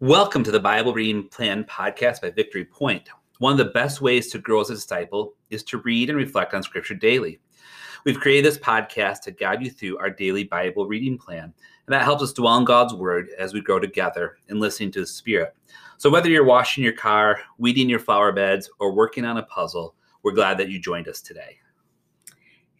Welcome to the Bible Reading Plan podcast by Victory Point. One of the best ways to grow as a disciple is to read and reflect on Scripture daily. We've created this podcast to guide you through our daily Bible reading plan, and that helps us dwell on God's Word as we grow together in listening to the Spirit. So, whether you're washing your car, weeding your flower beds, or working on a puzzle, we're glad that you joined us today.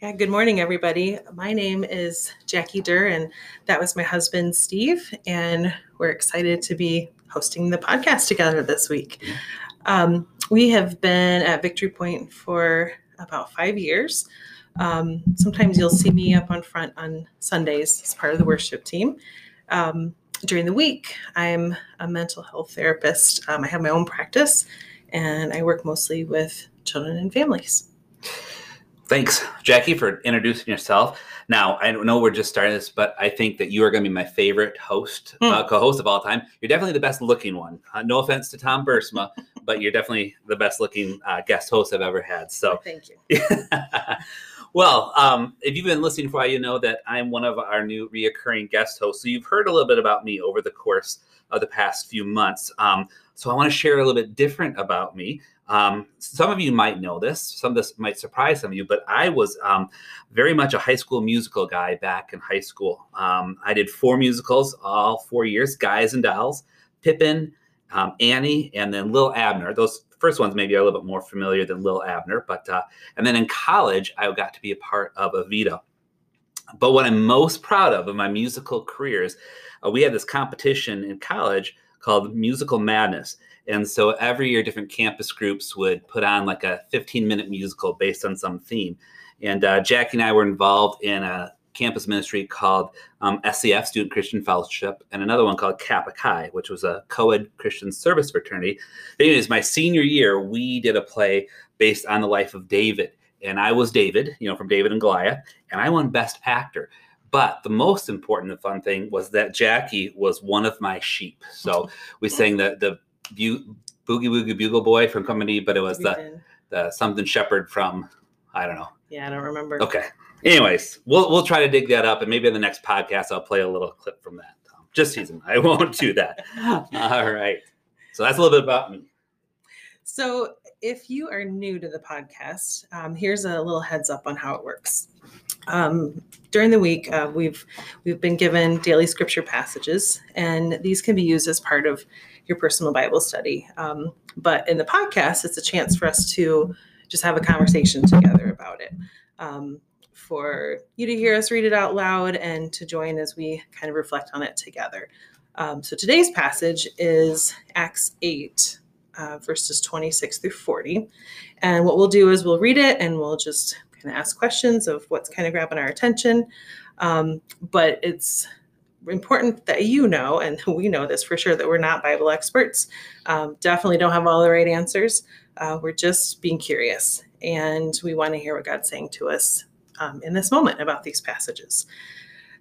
Yeah, good morning, everybody. My name is Jackie Durr, and that was my husband, Steve. And we're excited to be hosting the podcast together this week. Um, we have been at Victory Point for about five years. Um, sometimes you'll see me up on front on Sundays as part of the worship team. Um, during the week, I'm a mental health therapist. Um, I have my own practice, and I work mostly with children and families. Thanks, Jackie, for introducing yourself. Now, I know we're just starting this, but I think that you are going to be my favorite host, uh, hmm. co-host of all time. You're definitely the best looking one. Uh, no offense to Tom Bursma, but you're definitely the best looking uh, guest host I've ever had. So, thank you. well, um, if you've been listening for a while, you know that I'm one of our new reoccurring guest hosts. So you've heard a little bit about me over the course of the past few months. Um, so I want to share a little bit different about me. Um, some of you might know this, some of this might surprise some of you, but I was um, very much a high school musical guy back in high school. Um, I did four musicals all four years Guys and Dolls, Pippin, um, Annie, and then Lil Abner. Those first ones maybe are a little bit more familiar than Lil Abner, but uh, and then in college, I got to be a part of Evita. But what I'm most proud of in my musical careers, uh, we had this competition in college called Musical Madness. And so every year, different campus groups would put on like a 15 minute musical based on some theme. And uh, Jackie and I were involved in a campus ministry called um, SCF, Student Christian Fellowship, and another one called Kappa Chi, which was a co ed Christian service fraternity. But Anyways, my senior year, we did a play based on the life of David. And I was David, you know, from David and Goliath, and I won Best Actor. But the most important and fun thing was that Jackie was one of my sheep. So we sang the the bu- Boogie Woogie Bugle Boy from Company, but it was the the something Shepherd from I don't know. Yeah, I don't remember. Okay. Anyways, we'll we'll try to dig that up, and maybe in the next podcast I'll play a little clip from that. Just teasing. I won't do that. All right. So that's a little bit about me. So, if you are new to the podcast, um, here's a little heads up on how it works. Um, during the week, uh, we've we've been given daily scripture passages, and these can be used as part of your personal Bible study. Um, but in the podcast, it's a chance for us to just have a conversation together about it. Um, for you to hear us read it out loud and to join as we kind of reflect on it together. Um, so today's passage is Acts 8, uh, verses 26 through 40. And what we'll do is we'll read it and we'll just kind of ask questions of what's kind of grabbing our attention. Um, but it's important that you know, and we know this for sure, that we're not Bible experts. Um, definitely don't have all the right answers. Uh, we're just being curious, and we want to hear what God's saying to us um, in this moment about these passages.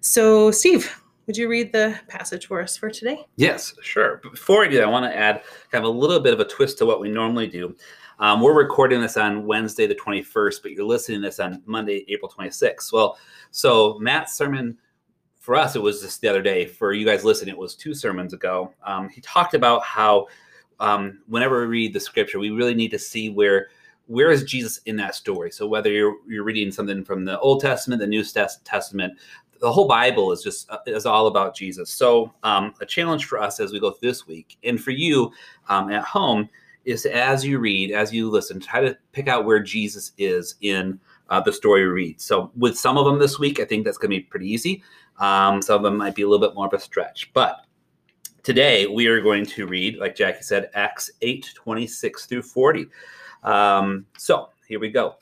So, Steve, would you read the passage for us for today? Yes, sure. Before I do, I want to add kind of a little bit of a twist to what we normally do. Um, we're recording this on Wednesday, the 21st, but you're listening to this on Monday, April 26th. Well, so Matt's sermon for us, it was just the other day. For you guys listening, it was two sermons ago. Um, he talked about how um, whenever we read the scripture, we really need to see where where is Jesus in that story. So whether you're you're reading something from the Old Testament, the New Testament, the whole Bible is just uh, is all about Jesus. So um, a challenge for us as we go through this week, and for you um, at home, is as you read, as you listen, try to pick out where Jesus is in uh, the story you read. So with some of them this week, I think that's going to be pretty easy. Um, some of them might be a little bit more of a stretch, but today we are going to read, like Jackie said, Acts 8 26 through 40. Um, so here we go.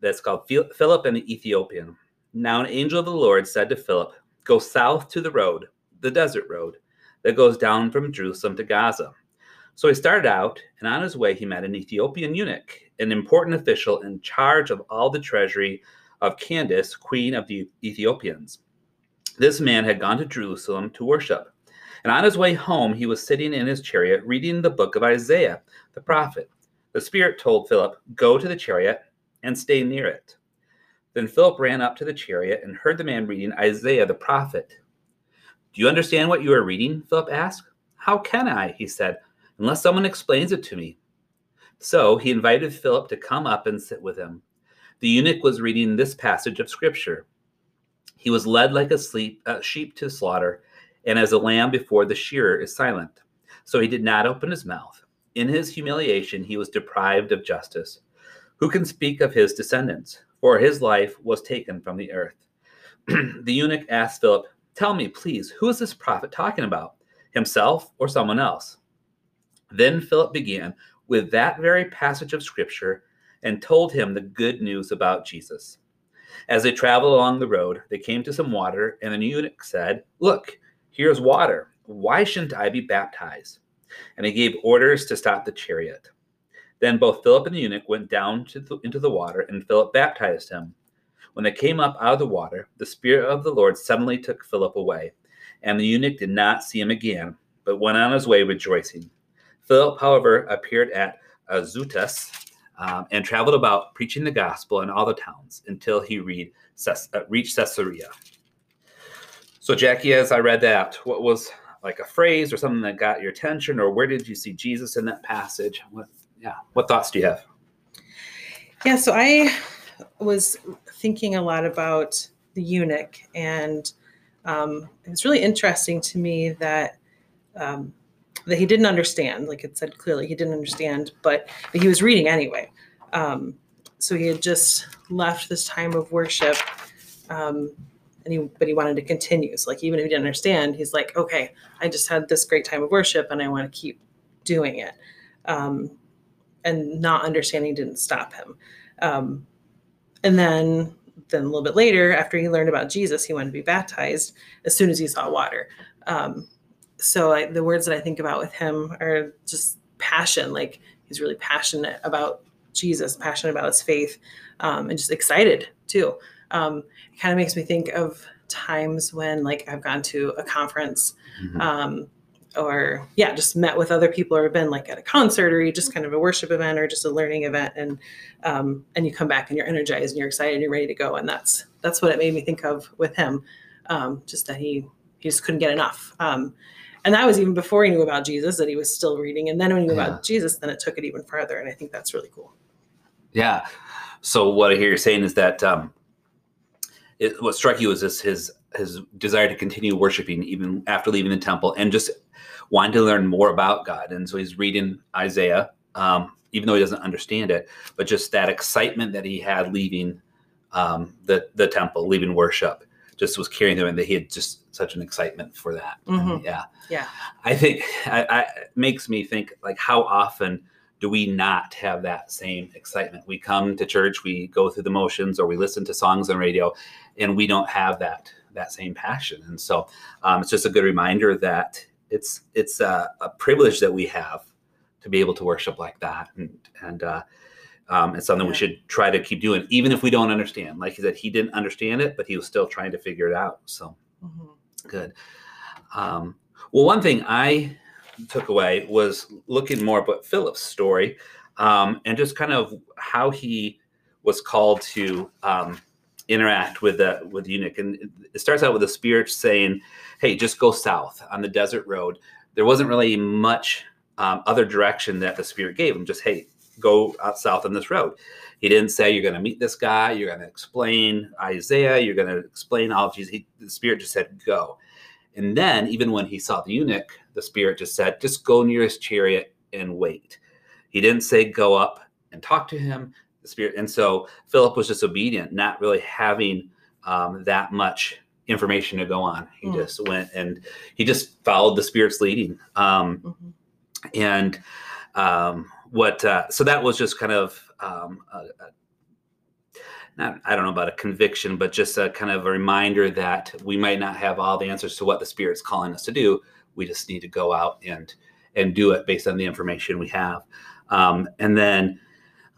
That's called Philip and the Ethiopian. Now, an angel of the Lord said to Philip, Go south to the road, the desert road, that goes down from Jerusalem to Gaza. So he started out, and on his way, he met an Ethiopian eunuch, an important official in charge of all the treasury of Candace, queen of the Ethiopians. This man had gone to Jerusalem to worship. And on his way home, he was sitting in his chariot reading the book of Isaiah, the prophet. The Spirit told Philip, Go to the chariot and stay near it. Then Philip ran up to the chariot and heard the man reading Isaiah the prophet. Do you understand what you are reading? Philip asked. How can I? He said, unless someone explains it to me. So he invited Philip to come up and sit with him. The eunuch was reading this passage of scripture. He was led like a, sleep, a sheep to slaughter, and as a lamb before the shearer is silent. So he did not open his mouth. In his humiliation, he was deprived of justice. Who can speak of his descendants? For his life was taken from the earth. the eunuch asked Philip, Tell me, please, who is this prophet talking about? Himself or someone else? Then Philip began with that very passage of scripture and told him the good news about Jesus. As they traveled along the road, they came to some water, and the eunuch said, Look, here's water. Why shouldn't I be baptized? And he gave orders to stop the chariot. Then both Philip and the eunuch went down the, into the water, and Philip baptized him. When they came up out of the water, the Spirit of the Lord suddenly took Philip away, and the eunuch did not see him again, but went on his way rejoicing. Philip, however, appeared at Azotus um, and traveled about preaching the gospel in all the towns until he read, uh, reached Caesarea. So, Jackie, as I read that, what was like a phrase or something that got your attention, or where did you see Jesus in that passage? What, yeah, what thoughts do you have? Yeah, so I was thinking a lot about the eunuch, and um, it was really interesting to me that um, that he didn't understand. Like it said clearly, he didn't understand, but, but he was reading anyway. Um, so he had just left this time of worship, um, and he but he wanted to continue. So like even if he didn't understand, he's like, okay, I just had this great time of worship, and I want to keep doing it. Um, and not understanding didn't stop him. Um, and then then a little bit later, after he learned about Jesus, he wanted to be baptized as soon as he saw water. Um, so I, the words that I think about with him are just passion. Like he's really passionate about Jesus, passionate about his faith, um, and just excited too. Um, it kind of makes me think of times when like I've gone to a conference, mm-hmm. Or yeah, just met with other people, or been like at a concert, or you just kind of a worship event, or just a learning event, and um, and you come back and you're energized and you're excited and you're ready to go, and that's that's what it made me think of with him, um, just that he he just couldn't get enough. Um, and that was even before he knew about Jesus that he was still reading. And then when he knew yeah. about Jesus, then it took it even further. And I think that's really cool. Yeah. So what I hear you saying is that um, it, what struck you was this his his desire to continue worshiping even after leaving the temple and just wanting to learn more about God. And so he's reading Isaiah, um, even though he doesn't understand it, but just that excitement that he had leaving um, the the temple, leaving worship just was carrying him and that he had just such an excitement for that. Mm-hmm. yeah. Yeah. I think I, I, it makes me think like how often do we not have that same excitement? We come to church, we go through the motions or we listen to songs on radio and we don't have that, that same passion. And so um, it's just a good reminder that it's, it's a, a, privilege that we have to be able to worship like that. And, and, uh, um, it's something yeah. we should try to keep doing, even if we don't understand. Like he said, he didn't understand it, but he was still trying to figure it out. So mm-hmm. good. Um, well, one thing I took away was looking more about Philip's story um, and just kind of how he was called to um, interact with the with the eunuch. And it starts out with the spirit saying, "Hey, just go south on the desert road." There wasn't really much um, other direction that the spirit gave him. Just hey, go out south on this road. He didn't say you're going to meet this guy. You're going to explain Isaiah. You're going to explain all of Jesus. He, the Spirit just said go. And then even when he saw the eunuch, the Spirit just said just go near his chariot and wait. He didn't say go up and talk to him. The Spirit and so Philip was just obedient, not really having um, that much information to go on. He mm. just went and he just followed the Spirit's leading. Um, mm-hmm. And um, what uh, so that was just kind of um, a, a, not I don't know about a conviction, but just a kind of a reminder that we might not have all the answers to what the Spirit's calling us to do. We just need to go out and and do it based on the information we have. Um, and then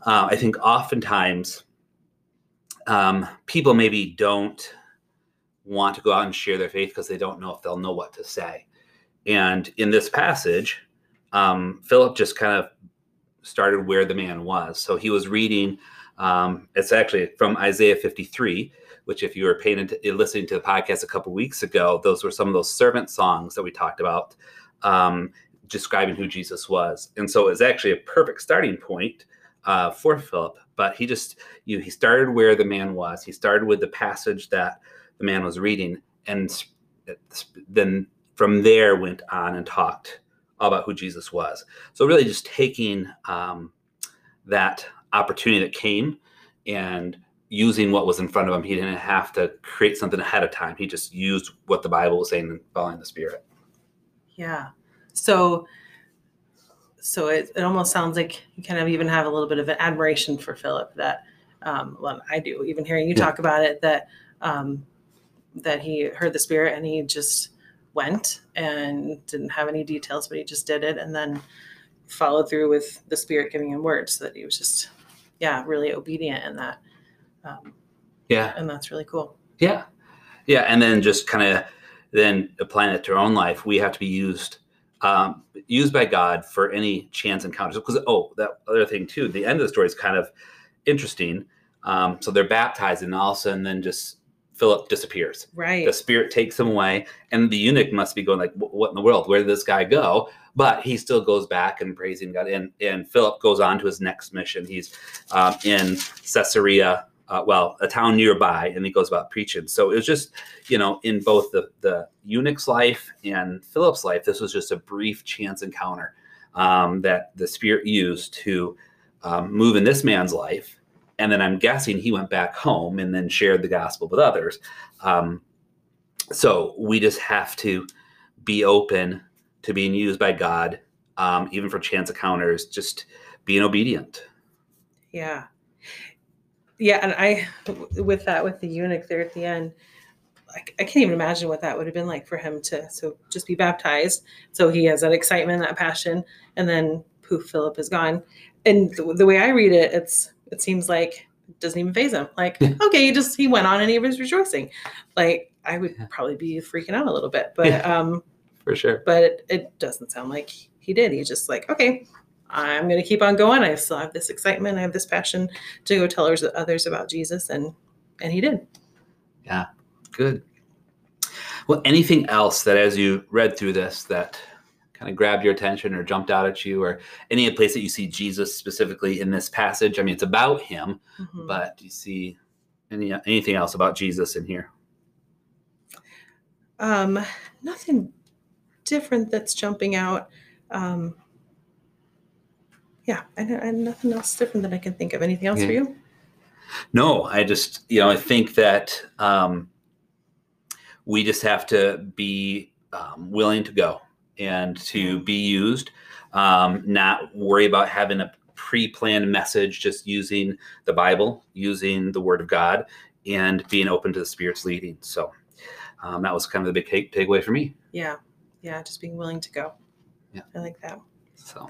uh, I think oftentimes um, people maybe don't want to go out and share their faith because they don't know if they'll know what to say. And in this passage, um, Philip just kind of started where the man was. So he was reading. Um, it's actually from Isaiah 53, which, if you were paying listening to the podcast a couple weeks ago, those were some of those servant songs that we talked about um, describing who Jesus was. And so it was actually a perfect starting point uh, for Philip. But he just, you he started where the man was. He started with the passage that the man was reading, and then from there went on and talked about who Jesus was. So really, just taking um, that opportunity that came and using what was in front of him. He didn't have to create something ahead of time. He just used what the Bible was saying and following the Spirit. Yeah. So so it, it almost sounds like you kind of even have a little bit of an admiration for Philip that um, well I do even hearing you yeah. talk about it that um, that he heard the spirit and he just went and didn't have any details but he just did it and then followed through with the spirit giving him words so that he was just yeah really obedient in that um, yeah. and that's really cool. Yeah. Yeah and then just kind of then applying it to our own life we have to be used um, used by God for any chance encounters. Because oh, that other thing too. The end of the story is kind of interesting. Um, so they're baptized, and all of a sudden, then just Philip disappears. Right. The spirit takes him away, and the eunuch must be going like, "What in the world? Where did this guy go?" But he still goes back and praising God. And and Philip goes on to his next mission. He's um, in Caesarea uh, well, a town nearby, and he goes about preaching. So it was just, you know, in both the the eunuch's life and Philip's life, this was just a brief chance encounter um, that the Spirit used to um, move in this man's life. And then I'm guessing he went back home and then shared the gospel with others. Um, so we just have to be open to being used by God, um, even for chance encounters, just being obedient. Yeah yeah, and I with that with the eunuch there at the end, I, I can't even imagine what that would have been like for him to so just be baptized. So he has that excitement, that passion, and then poof, Philip is gone. And the, the way I read it, it's it seems like it doesn't even phase him. Like okay, he just he went on and he was rejoicing. Like I would probably be freaking out a little bit, but um, for sure. But it, it doesn't sound like he did. He's just like okay, I'm going to keep on going. I still have this excitement. I have this passion to go tell others about Jesus, and and he did. Yeah, good. Well, anything else that as you read through this that kind of grabbed your attention or jumped out at you, or any place that you see Jesus specifically in this passage? I mean, it's about him, mm-hmm. but do you see any anything else about Jesus in here? Um, nothing different that's jumping out. Um, yeah, and, and nothing else different that I can think of. Anything else yeah. for you? No, I just you know I think that um, we just have to be um, willing to go and to be used, um, not worry about having a pre-planned message, just using the Bible, using the Word of God, and being open to the Spirit's leading. So um, that was kind of the big take- takeaway for me. Yeah, yeah, just being willing to go. Yeah, I like that. So,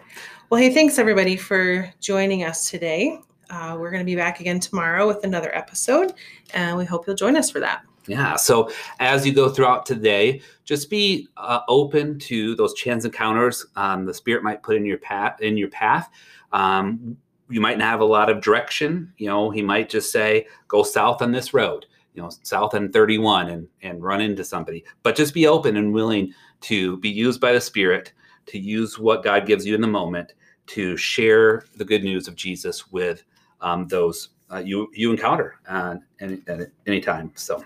well, hey, thanks everybody for joining us today. Uh, we're going to be back again tomorrow with another episode, and we hope you'll join us for that. Yeah. So as you go throughout today, just be uh, open to those chance encounters um, the Spirit might put in your path. In your path, um, you might not have a lot of direction. You know, He might just say, "Go south on this road." You know, south on 31, and and run into somebody. But just be open and willing to be used by the Spirit to use what God gives you in the moment to share the good news of Jesus with um, those uh, you you encounter uh, at any time. So,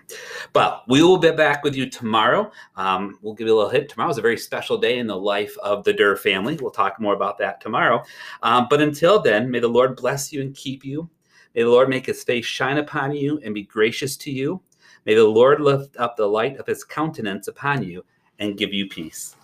but we will be back with you tomorrow. Um, we'll give you a little hint. Tomorrow is a very special day in the life of the Durr family. We'll talk more about that tomorrow. Um, but until then, may the Lord bless you and keep you. May the Lord make his face shine upon you and be gracious to you. May the Lord lift up the light of his countenance upon you and give you peace.